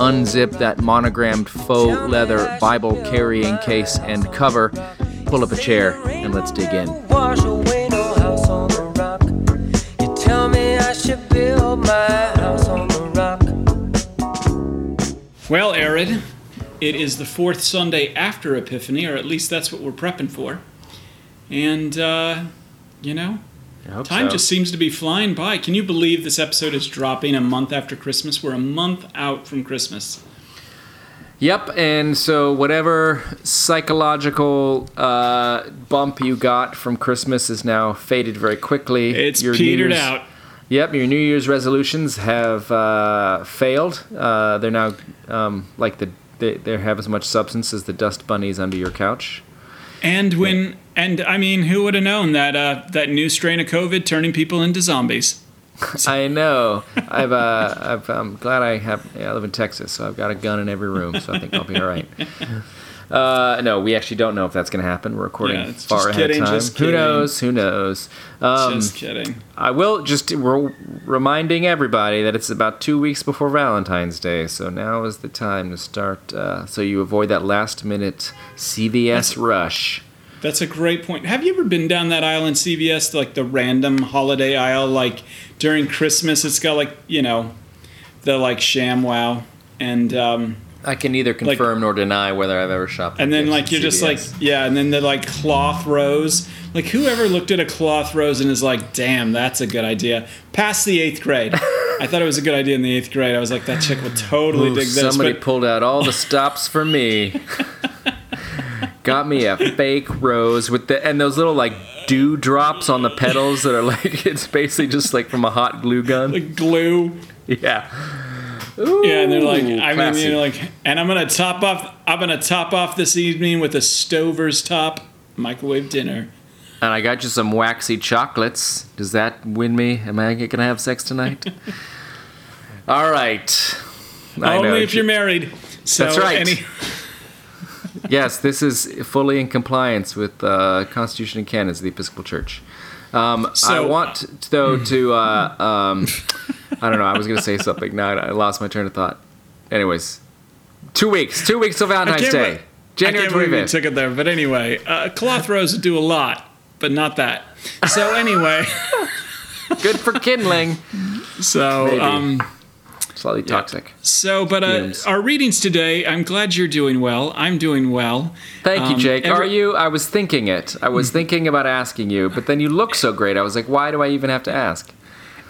unzip that monogrammed faux leather Bible carrying case and cover, pull up a chair, and let's dig in. Well, Aaron, it is the fourth Sunday after Epiphany, or at least that's what we're prepping for. And, uh, you know, Time so. just seems to be flying by. Can you believe this episode is dropping a month after Christmas? We're a month out from Christmas. Yep, and so whatever psychological uh, bump you got from Christmas is now faded very quickly. It's your petered out. Yep, your New Year's resolutions have uh, failed. Uh, they're now um, like the they, they have as much substance as the dust bunnies under your couch. And when and I mean, who would have known that uh, that new strain of COVID turning people into zombies? I know. I've, uh, I've, I'm glad I have. Yeah, I live in Texas, so I've got a gun in every room, so I think I'll be all right. Uh, no, we actually don't know if that's going to happen. We're recording Yeah, far ahead kidding, of time. just Who knows? Who knows? Um, Just kidding. I will just we're reminding everybody that it's about two weeks before Valentine's Day, so now is the time to start. Uh, so you avoid that last minute CVS rush. That's a great point. Have you ever been down that aisle in CVS, like the random holiday aisle, like during Christmas? It's got like you know, the like sham wow, and um, I can neither confirm nor deny whether I've ever shopped. and then like you're just like yeah, and then the like cloth rose. Like whoever looked at a cloth rose and is like, damn, that's a good idea. Past the eighth grade, I thought it was a good idea in the eighth grade. I was like, that chick would totally Ooh, dig this. somebody But pulled out all the stops for me. Got me a fake rose with the and those little like dew drops on the petals that are like it's basically just like from a hot glue gun. like glue. yeah. Yeah, and they're like, Ooh, I mean, you know, like, and I'm gonna top off. I'm gonna top off this evening with a Stouffer's top microwave dinner. And I got you some waxy chocolates. Does that win me? Am I gonna have sex tonight? All right. I Only if you're married. So That's right. Any, yes, this is fully in compliance with uh, Constitution and canons of the Episcopal Church. Um, I want though to uh, um, I don't know. I was going to say something. Now I I lost my train of thought. Anyways, two weeks. Two weeks till Valentine's Day, be- January I can't believe twenty we fifth. took it there. But anyway, uh, cloth rose would do a lot, but not that. So anyway, Good for kindling. so um, Slightly toxic. so but uh, our readings today. I'm glad you're doing well. I'm doing well. Thank you, Um, Jake. every- Are you? I was thinking it. I was thinking about asking you, but then you look so great. I was like, why do I even have to ask?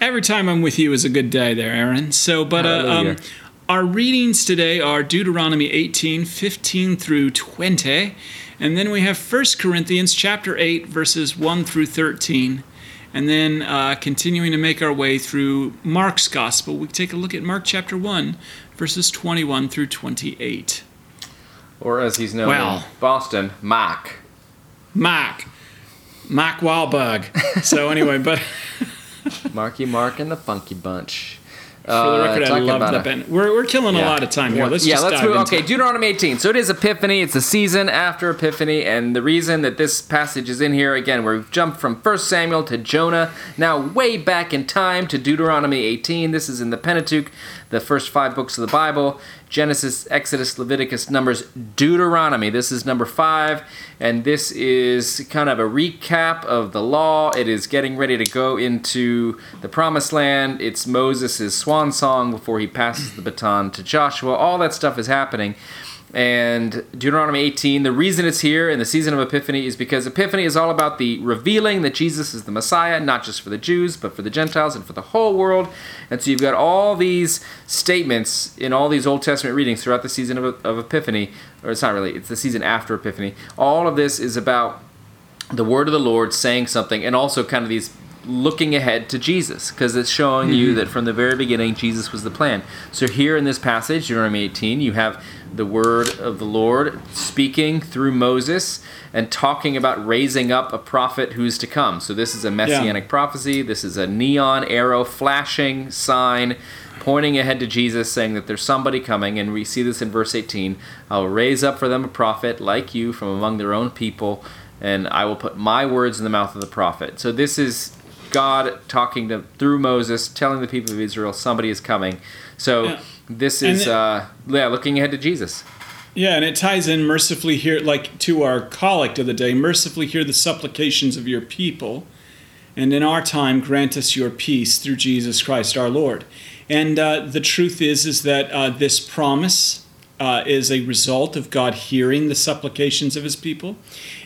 Every time I'm with you is a good day there, Aaron. So, but uh, um, our readings today are Deuteronomy 18, 15 through 20. And then we have 1 Corinthians chapter 8, verses 1 through 13. And then uh, continuing to make our way through Mark's gospel, we take a look at Mark chapter 1, verses 21 through 28. Or as he's known Well. in Boston, Mac. Mark. Mark Wahlberg. So anyway, but Marky Mark and the Funky Bunch. For the uh, record, I love that a- We're, we're killing a lot of time here. Let's yeah, just let's move. Okay. Deuteronomy 18. So it is Epiphany. It's the season after Epiphany, and the reason that this passage is in here again, we've jumped from 1 Samuel to Jonah, now way back in time to Deuteronomy 18. This is in the Pentateuch, the first five books of the Bible: Genesis, Exodus, Leviticus, Numbers, Deuteronomy. This is number five, and this is kind of a recap of the law. It is getting ready to go into the Promised Land. It's Moses' swan song before he passes the baton to Joshua. All that stuff is happening. And Deuteronomy 18, the reason it's here in the season of Epiphany is because Epiphany is all about the revealing that Jesus is the Messiah, not just for the Jews, but for the Gentiles and for the whole world. And so you've got all these statements in all these Old Testament readings throughout the season of, of Epiphany, or it's not really, it's the season after Epiphany. All of this is about the word of the Lord saying something, and also kind of these looking ahead to Jesus because it's showing Mm-hmm. you that from the very beginning Jesus was the plan. So here in this passage, Deuteronomy 18, you have the word of the Lord speaking through Moses and talking about raising up a prophet who's to come. So this is a messianic prophecy. This is a neon arrow flashing sign pointing ahead to Jesus saying that there's somebody coming and we see this in verse 18. I will raise up for them a prophet like you from among their own people and I will put my words in the mouth of the prophet. So this is God talking to through Moses, telling the people of Israel somebody is coming. So Yeah. this is the- uh, yeah, looking ahead to Jesus. Yeah, and it ties in mercifully here, like to our collect of the day. Mercifully hear the supplications of your people, and in our time grant us your peace through Jesus Christ our Lord. And uh, the truth is, is that uh, this promise uh, is a result of God hearing the supplications of His people,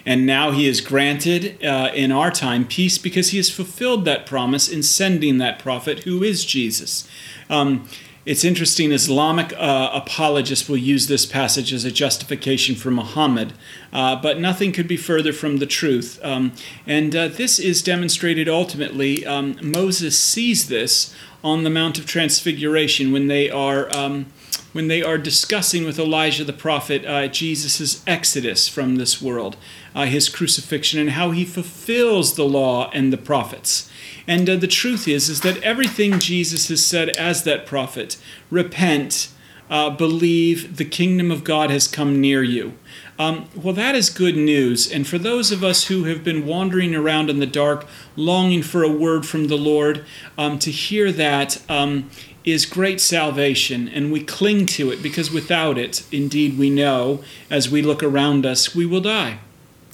and now He has granted uh, in our time peace because He has fulfilled that promise in sending that prophet who is Jesus. Um, it's interesting, Islamic uh, apologists will use this passage as a justification for Muhammad, uh, but nothing could be further from the truth. Um, and uh, this is demonstrated ultimately. Um, Moses sees this on the Mount of Transfiguration when they are. Um, when they are discussing with Elijah the prophet uh, Jesus' exodus from this world, uh, his crucifixion, and how he fulfills the law and the prophets. And uh, the truth is, is that everything Jesus has said as that prophet, repent, uh, believe, the kingdom of God has come near you. Um, well, that is good news. And for those of us who have been wandering around in the dark, longing for a word from the Lord, um, to hear that um, is great salvation. And we cling to it because without it, indeed, we know as we look around us, we will die.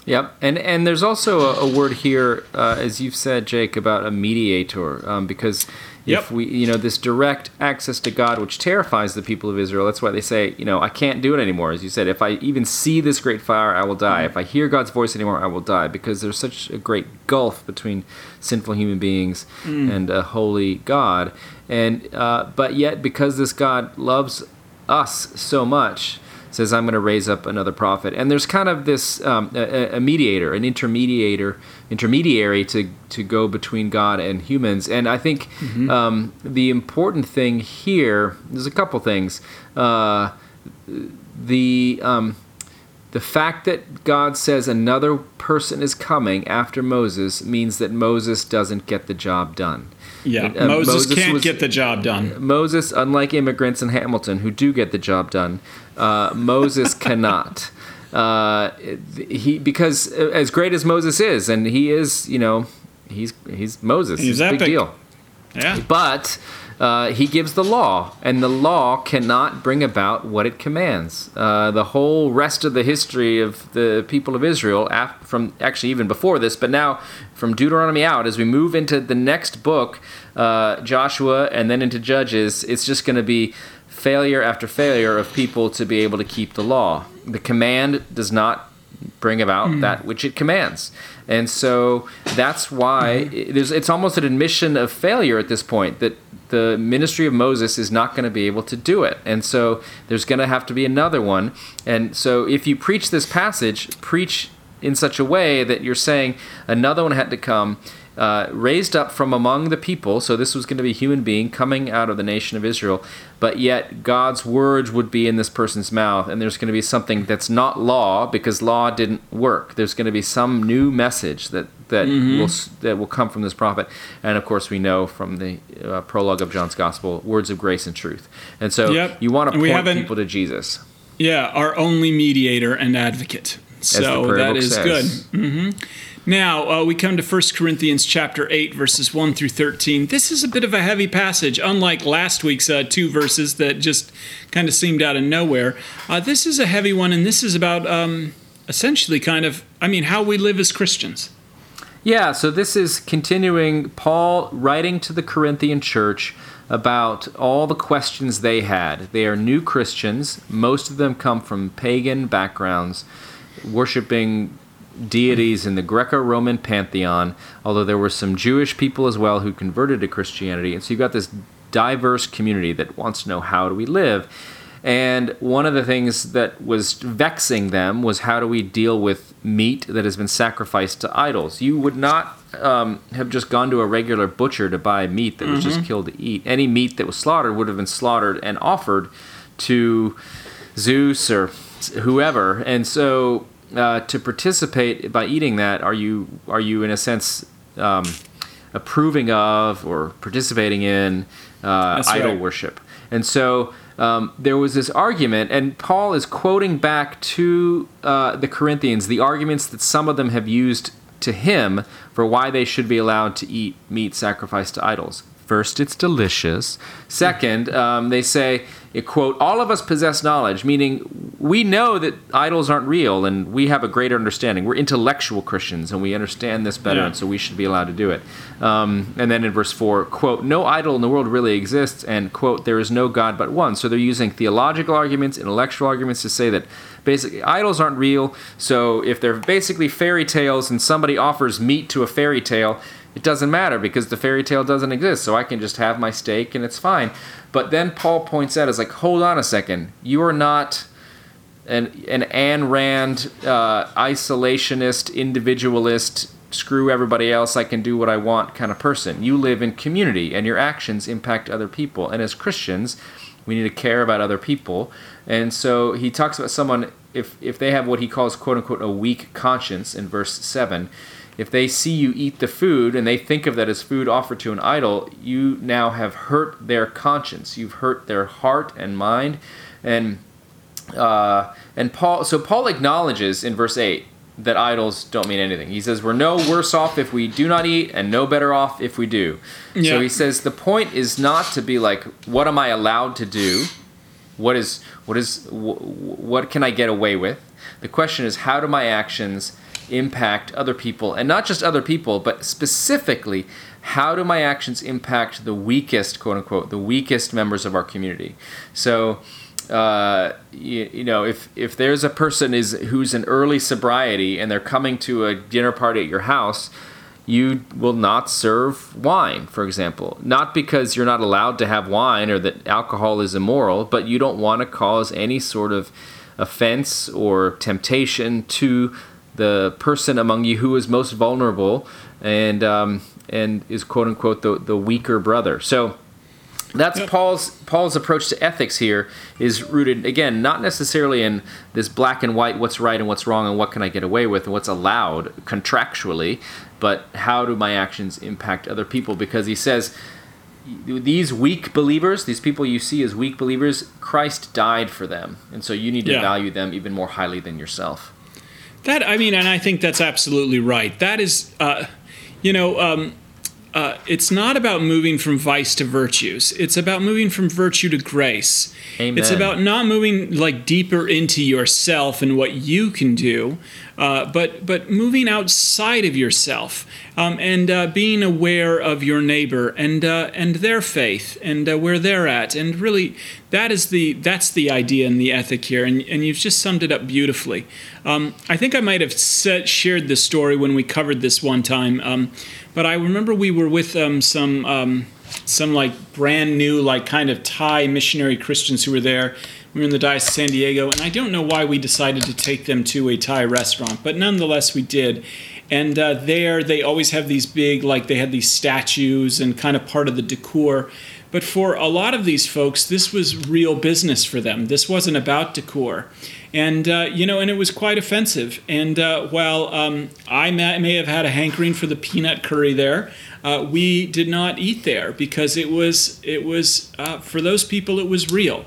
Yep, and and there's also a, a word here, uh, as you've said, Jake, about a mediator, um, because if Yep. we, you know, this direct access to God, which terrifies the people of Israel. That's why they say, you know, I can't do it anymore. As you said, if I even see this great fire, I will die. If I hear God's voice anymore, I will die, because there's such a great gulf between sinful human beings and a holy God. And uh, but yet, because this God loves us so much says i'm going to raise up another prophet. And there's kind of this um, a, a mediator an intermediator intermediary to to go between god and humans. And i think um, the important thing here there's a couple things. Uh, the um, the fact that God says another person is coming after Moses means that Moses doesn't get the job done. Yeah, Uh, Moses, Moses can't was- get the job done. Moses, unlike immigrants in Hamilton who do get the job done, uh, Moses cannot. Uh, he because as great as Moses is, and he is, you know, he's he's Moses. He's a big deal. Yeah. But uh, he gives the law, and the law cannot bring about what it commands. Uh, the whole rest of the history of the people of Israel, af- from actually even before this, but now from Deuteronomy out, as we move into the next book, uh, Joshua, and then into Judges, it's just going to be failure after failure of people to be able to keep the law. The command does not bring about hmm. that which it commands. And so that's why hmm. it- there's, it's almost an admission of failure at this point that the ministry of Moses is not going to be able to do it. And so there's going to have to be another one. And so if you preach this passage, preach in such a way that you're saying another one had to come. Uh, raised up from among the people, so this was going to be a human being coming out of the nation of Israel, but yet God's words would be in this person's mouth, and there's going to be something that's not law because law didn't work. There's going to be some new message that that will that will come from this prophet, and of course we know from the uh, prologue of John's Gospel, words of grace and truth. And so Yep. you want to point people to Jesus. Yeah, our only mediator and advocate. So that is says. good. hmm Now uh, we come to 1 Corinthians chapter 8, verses 1 through 13. This is a bit of a heavy passage, unlike last week's uh, two verses that just kind of seemed out of nowhere. Uh, this is a heavy one, and this is about um, essentially kind of, I mean, how we live as Christians. Yeah, so this is continuing Paul writing to the Corinthian church about all the questions they had. They are new Christians. Most of them come from pagan backgrounds, worshiping deities in the Greco Roman pantheon, although there were some Jewish people as well who converted to Christianity. And so you've got this diverse community that wants to know how do we live. And one of the things that was vexing them was how do we deal with meat that has been sacrificed to idols? You would not um, have just gone to a regular butcher to buy meat that was just killed to eat. Any meat that was slaughtered would have been slaughtered and offered to Zeus or whoever. And so uh, to participate by eating that, are you are you in a sense um, approving of or participating in uh, idol right. worship? And so um, there was this argument, and Paul is quoting back to uh, the Corinthians the arguments that some of them have used to him for why they should be allowed to eat meat sacrificed to idols. First, it's delicious. Second, um, they say, quote, all of us possess knowledge, meaning we know that idols aren't real and we have a greater understanding. We're intellectual Christians and we understand this better, Yeah. and so we should be allowed to do it. Um, and then in verse 4, quote, no idol in the world really exists, and, quote, there is no God but one. So they're using theological arguments, intellectual arguments to say that basically idols aren't real. So if they're basically fairy tales and somebody offers meat to a fairy tale, it doesn't matter because the fairy tale doesn't exist. So I can just have my steak and it's fine. But then Paul points out, is like, hold on a second. You are not an Ayn Rand uh, isolationist, individualist, screw everybody else, I can do what I want kind of person. You live in community, and your actions impact other people. And as Christians, we need to care about other people. And so he talks about someone if if they have what he calls quote unquote a weak conscience in verse seven. If they see you eat the food and they think of that as food offered to an idol, you now have hurt their conscience. You've hurt their heart and mind, and uh, and Paul, so Paul acknowledges in verse 8 that idols don't mean anything. He says, We're no worse off if we do not eat, and no better off if we do. Yeah. So he says, The point is not to be like, What am I allowed to do? What is, what is, wh- what can I get away with? The question is, How do my actions impact other people? And not just other people, but specifically, how do my actions impact the weakest, quote unquote, the weakest members of our community? So, uh, you, you know, if if there's a person is who's in early sobriety and they're coming to a dinner party at your house, you will not serve wine, for example. Not because you're not allowed to have wine or that alcohol is immoral, but you don't want to cause any sort of offense or temptation to the person among you who is most vulnerable and um, and is quote unquote the, the weaker brother. So that's Paul's Paul's approach to ethics here is rooted again not necessarily in this black and white what's right and what's wrong and what can I get away with and what's allowed contractually, but how do my actions impact other people because he says these weak believers, these people you see as weak believers, Christ died for them. And so you need to Yeah. value them even more highly than yourself. That I mean, and I think that's absolutely right. That is, uh, you know, um, uh, it's not about moving from vice to virtues. It's about moving from virtue to grace. Amen. It's about not moving like deeper into yourself and what you can do, uh, but but moving outside of yourself um, and uh, being aware of your neighbor and uh, and their faith and uh, where they're at. And really, that is the that's the idea and the ethic here. And and you've just summed it up beautifully. Um, I think I might have said, shared this story when we covered this one time, um, but I remember we were with um, some. Um, some like brand new like kind of Thai missionary Christians who were there. We were in the of San Diego, and I don't know why we decided to take them to a Thai restaurant, but nonetheless we did. And uh, there, they always have these big, like they had these statues and kind of part of the decor. But for a lot of these folks, this was real business for them. This wasn't about decor. And, uh, you know, and it was quite offensive. And uh, while um, I may, may have had a hankering for the peanut curry there, uh, we did not eat there because it was, it was uh, for those people, it was real.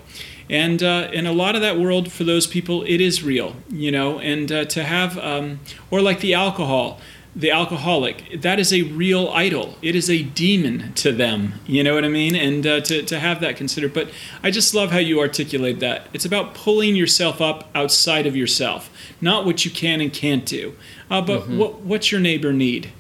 And uh, in a lot of that world, for those people, it is real, you know. And uh, to have, um, or like the alcohol, the alcoholic, that is a real idol. It is a demon to them, you know what I mean? And uh, to, to have that considered. But I just love how you articulate that. It's about pulling yourself up outside of yourself, not what you can and can't do, uh, but what, what's your neighbor need?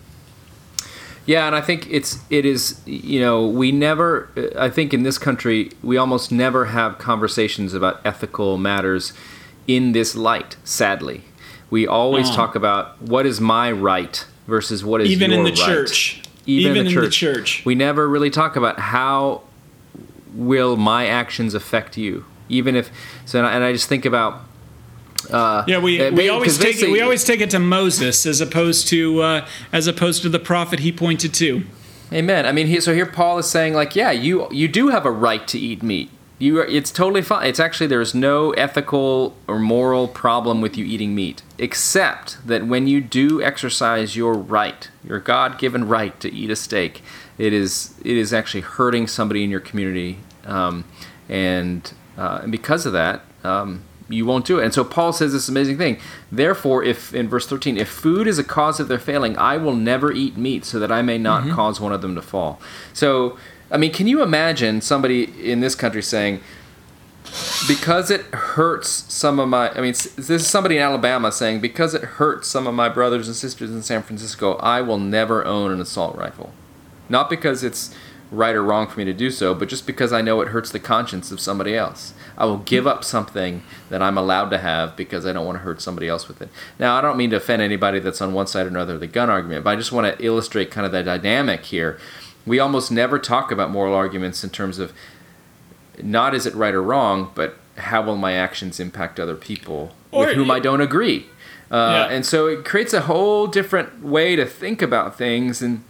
Yeah, and I think it's it is you know we never I think in this country we almost never have conversations about ethical matters in this light. Sadly, we always Uh-huh. talk about what is my right versus what is Even in the right. church. Even, in, the in the church. church. we never really talk about how will my actions affect you. even if so. And I just think about. Uh, Yeah, we, we always take it, we always take it to Moses as opposed to uh, as opposed to the prophet he pointed to. Amen. I mean, he, so here Paul is saying, like, yeah, you you do have a right to eat meat. You, are, it's totally fine. It's actually there's no ethical or moral problem with you eating meat, except that when you do exercise your right, your God-given right to eat a steak, it is it is actually hurting somebody in your community, um, and uh, and because of that. Um, you won't do it. And so Paul says this amazing thing. Therefore, if in verse 13, if food is a cause of their failing, I will never eat meat so that I may not mm-hmm. cause one of them to fall. So, I mean, can you imagine somebody in this country saying, because it hurts some of my, I mean, this is somebody in Alabama saying, because it hurts some of my brothers and sisters in San Francisco, I will never own an assault rifle. Not because it's right or wrong for me to do so, but just because I know it hurts the conscience of somebody else. I will give up something that I'm allowed to have because I don't want to hurt somebody else with it. Now, I don't mean to offend anybody that's on one side or another of the gun argument, but I just want to illustrate kind of the dynamic here. We almost never talk about moral arguments in terms of not is it right or wrong, but how will my actions impact other people Or- with whom I don't agree. Uh, Yeah. And so it creates a whole different way to think about things. And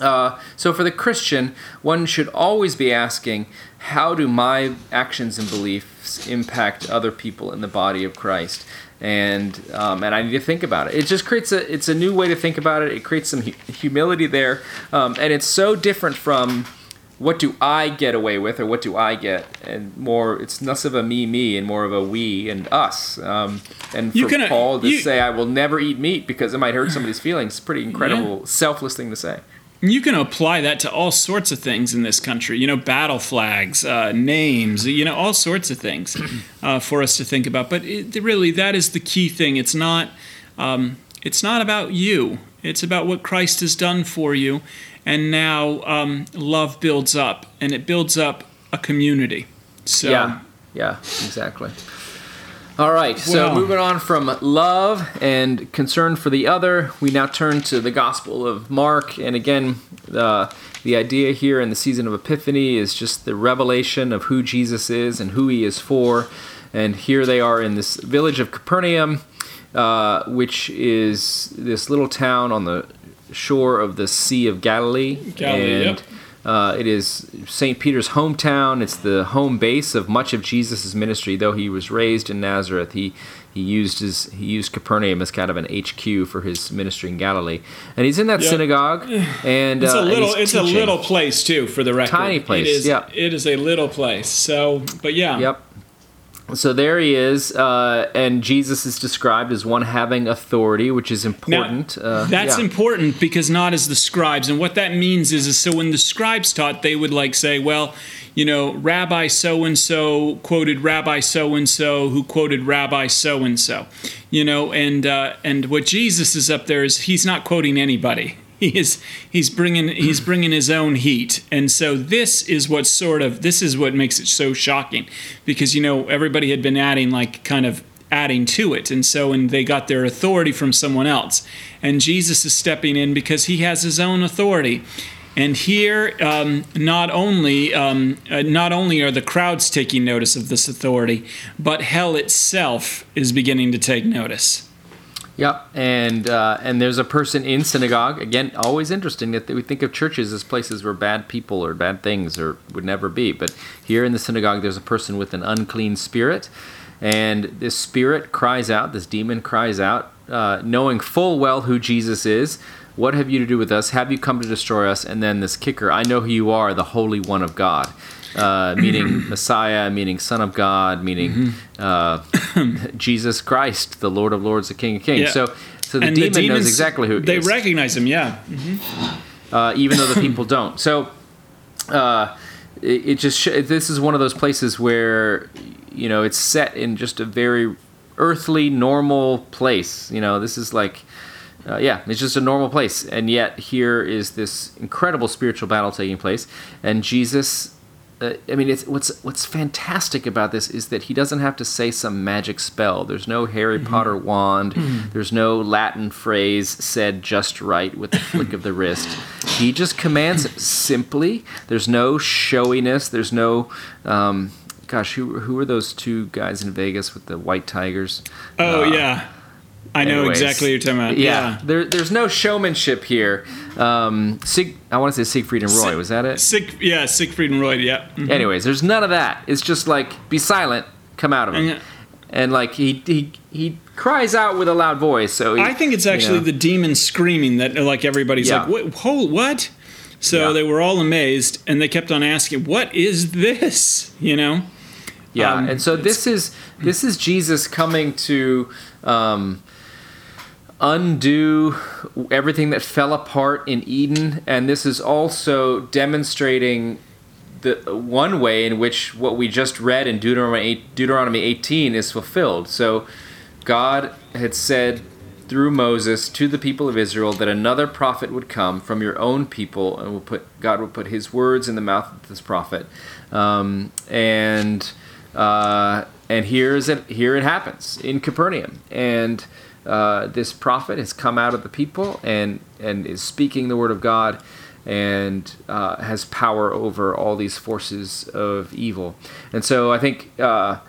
uh, so for the Christian, one should always be asking, how do my actions and beliefs impact other people in the body of Christ? And um, and I need to think about it. It just creates a it's a new way to think about it. It creates some hu- humility there, um, and it's so different from what do I get away with or what do I get, and more it's less of a me me and more of a we and us. Um, and for can, uh, Paul to you- say I will never eat meat because it might hurt somebody's feelings, a pretty incredible, selfless thing to say. You can apply that to all sorts of things in this country. You know, battle flags, uh, names, you know, all sorts of things uh, for us to think about. But it, really, that is the key thing. It's not. Um, it's not about you. It's about what Christ has done for you, and now um, love builds up, and it builds up a community. So Yeah, yeah, exactly. All right, so moving on from love and concern for the other, we now turn to the Gospel of Mark. And again, the, the idea here in the season of Epiphany is just the revelation of who Jesus is and who he is for. And here they are in this village of Capernaum, uh, which is this little town on the shore of the Sea of Galilee. Galilee, and yep. Uh, it is St. Peter's hometown. It's the home base of much of Jesus' ministry. Though he was raised in Nazareth, he he used his he used Capernaum as kind of an HQ for his ministry in Galilee. And he's in that Yeah. synagogue, and It's uh, a and little. It's a little place too, for the record. Tiny place, It is. yeah. It is a little place. So, but yeah. Yep. So there he is, uh, and Jesus is described as one having authority, which is Now, important. uh, that's yeah. important because not as the scribes. And what that means is, is so when the scribes taught, they would like say, well, you know, Rabbi so and so quoted Rabbi so and so who quoted Rabbi so and so, you know, and uh, and what Jesus is up there is he's not quoting anybody. He is he's bringing he's bringing his own heat, and so this is what sort of this is what makes it so shocking, because you know everybody had been adding like kind of adding to it. And so, and they got their authority from someone else. And Jesus is stepping in because he has his own authority. And here, um, not only um, uh, not only are the crowds taking notice of this authority, but hell itself is beginning to take notice. Yep, and uh, and there's a person in synagogue. Again, always interesting that we think of churches as places where bad people or bad things or would never be. But here in the synagogue, there's a person with an unclean spirit, and this spirit cries out. This demon cries out, uh, knowing full well who Jesus is. What have you to do with us? Have you come to destroy us? And then this kicker: I know who you are, the Holy One of God. Uh, meaning Messiah, meaning Son of God, meaning uh, Jesus Christ, the Lord of Lords, the King of Kings. Yeah. So, so the and demon the demons, knows exactly who he they is, recognize him. Yeah, uh, even though the people don't. So, uh, it, it just sh- this is one of those places where you know it's set in just a very earthly, normal place. You know, this is like. Uh, yeah, it's just a normal place, and yet here is this incredible spiritual battle taking place, and Jesus uh, I mean, it's what's what's fantastic about this is that he doesn't have to say some magic spell. There's no Harry Potter wand. There's no Latin phrase said just right with the flick of the wrist. He just commands simply. There's no showiness. There's no um, gosh, who who are those two guys in Vegas with the white tigers? Oh Uh, yeah, I know anyways. exactly what you're talking about. Yeah, Yeah. There, there's no showmanship here. Um, Sig, I want to say Siegfried and Roy. Was that it? Sick, yeah, Siegfried and Roy. Yeah. Mhm. Anyways, there's none of that. It's just like be silent, come out of it, And, and like he he he cries out with a loud voice. So he, I think it's you actually know. the demon screaming that like everybody's Yeah. like, what? What? So Yeah. they were all amazed, and they kept on asking, "What is this?" You know. Yeah, Um, and so this is this is Jesus coming to um, undo everything that fell apart in Eden, and this is also demonstrating the one way in which what we just read in Deuteronomy 8, Deuteronomy 18 is fulfilled. So God had said through Moses to the people of Israel that another prophet would come from your own people, and will put God will put His words in the mouth of this prophet, um, and uh, and here is it. Here it happens in Capernaum, and uh, this prophet has come out of the people and and is speaking the word of God, and uh, has power over all these forces of evil. And so I think. Uh,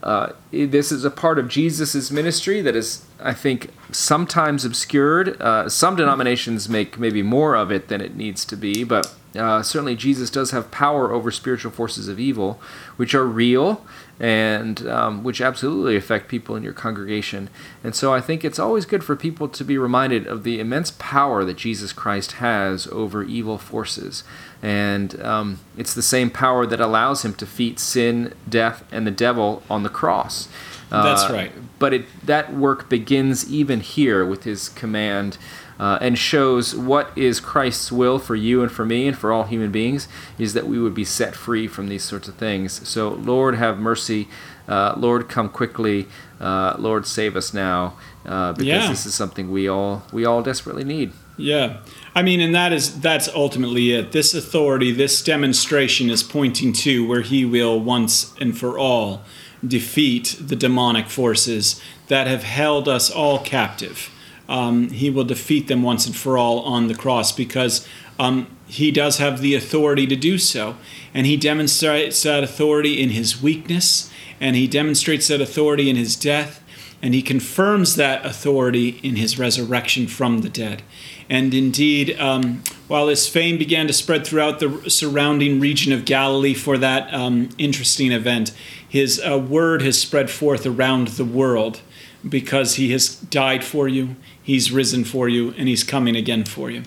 uh, this is a part of Jesus' ministry that is, I think, sometimes obscured. Uh, some denominations make maybe more of it than it needs to be, but uh, certainly Jesus does have power over spiritual forces of evil, which are real and um, which absolutely affect people in your congregation. And so I think it's always good for people to be reminded of the immense power that Jesus Christ has over evil forces. And um, it's the same power that allows him to defeat sin, death, and the devil on the cross. That's Uh, right. But it, that work begins even here with his command uh, and shows what is Christ's will for you and for me and for all human beings is that we would be set free from these sorts of things. So, Lord, have mercy. Uh, Lord, come quickly. Uh, Lord, save us now, uh, because Yeah. this is something we all we all desperately need. Yeah. I mean, and that is that's ultimately it. This authority, this demonstration is pointing to where he will once and for all defeat the demonic forces that have held us all captive. Um, he will defeat them once and for all on the cross because um, he does have the authority to do so. And he demonstrates that authority in his weakness, and he demonstrates that authority in his death, and he confirms that authority in his resurrection from the dead. And indeed, um, while his fame began to spread throughout the surrounding region of Galilee for that um, interesting event, his uh, word has spread forth around the world because he has died for you, he's risen for you, and he's coming again for you.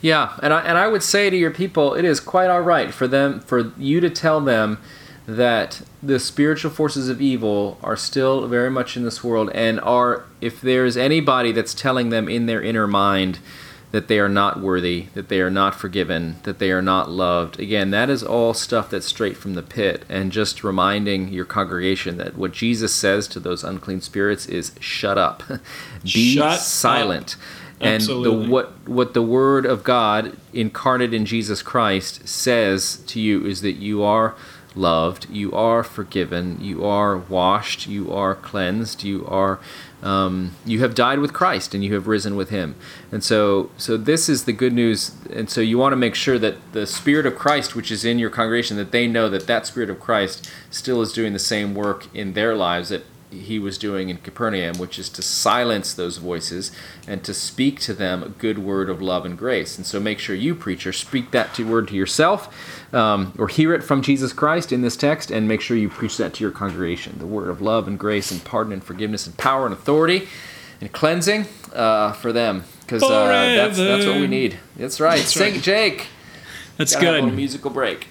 Yeah, and I, and I would say to your people, it is quite all right for them for you to tell them that the spiritual forces of evil are still very much in this world, and are if there is anybody that's telling them in their inner mind that they are not worthy, that they are not forgiven, that they are not loved. Again, that is all stuff that's straight from the pit, and just reminding your congregation that what Jesus says to those unclean spirits is shut up, be Shut up. silent. And the what what the word of God incarnate in Jesus Christ says to you is that you are loved, you are forgiven, you are washed, you are cleansed, you are um, you have died with Christ and you have risen with Him. And so so this is the good news. And so you want to make sure that the Spirit of Christ, which is in your congregation, that they know that that Spirit of Christ still is doing the same work in their lives that he was doing in Capernaum, which is to silence those voices and to speak to them a good word of love and grace. And so make sure you, preacher, speak that to word to yourself um, or hear it from Jesus Christ in this text and make sure you preach that to your congregation the word of love and grace and pardon and forgiveness and power and authority and cleansing uh, for them. Because uh, that's, that's what we need. That's right. That's Sing, right. Jake. That's Gotta good. musical break.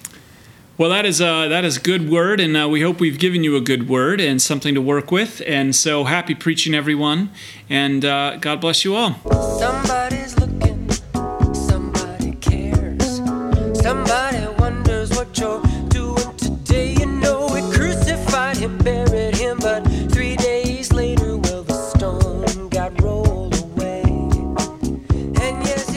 Well, that is uh, that is good word, and uh, we hope we've given you a good word and something to work with. And so, happy preaching, everyone, and uh, God bless you all. Somebody's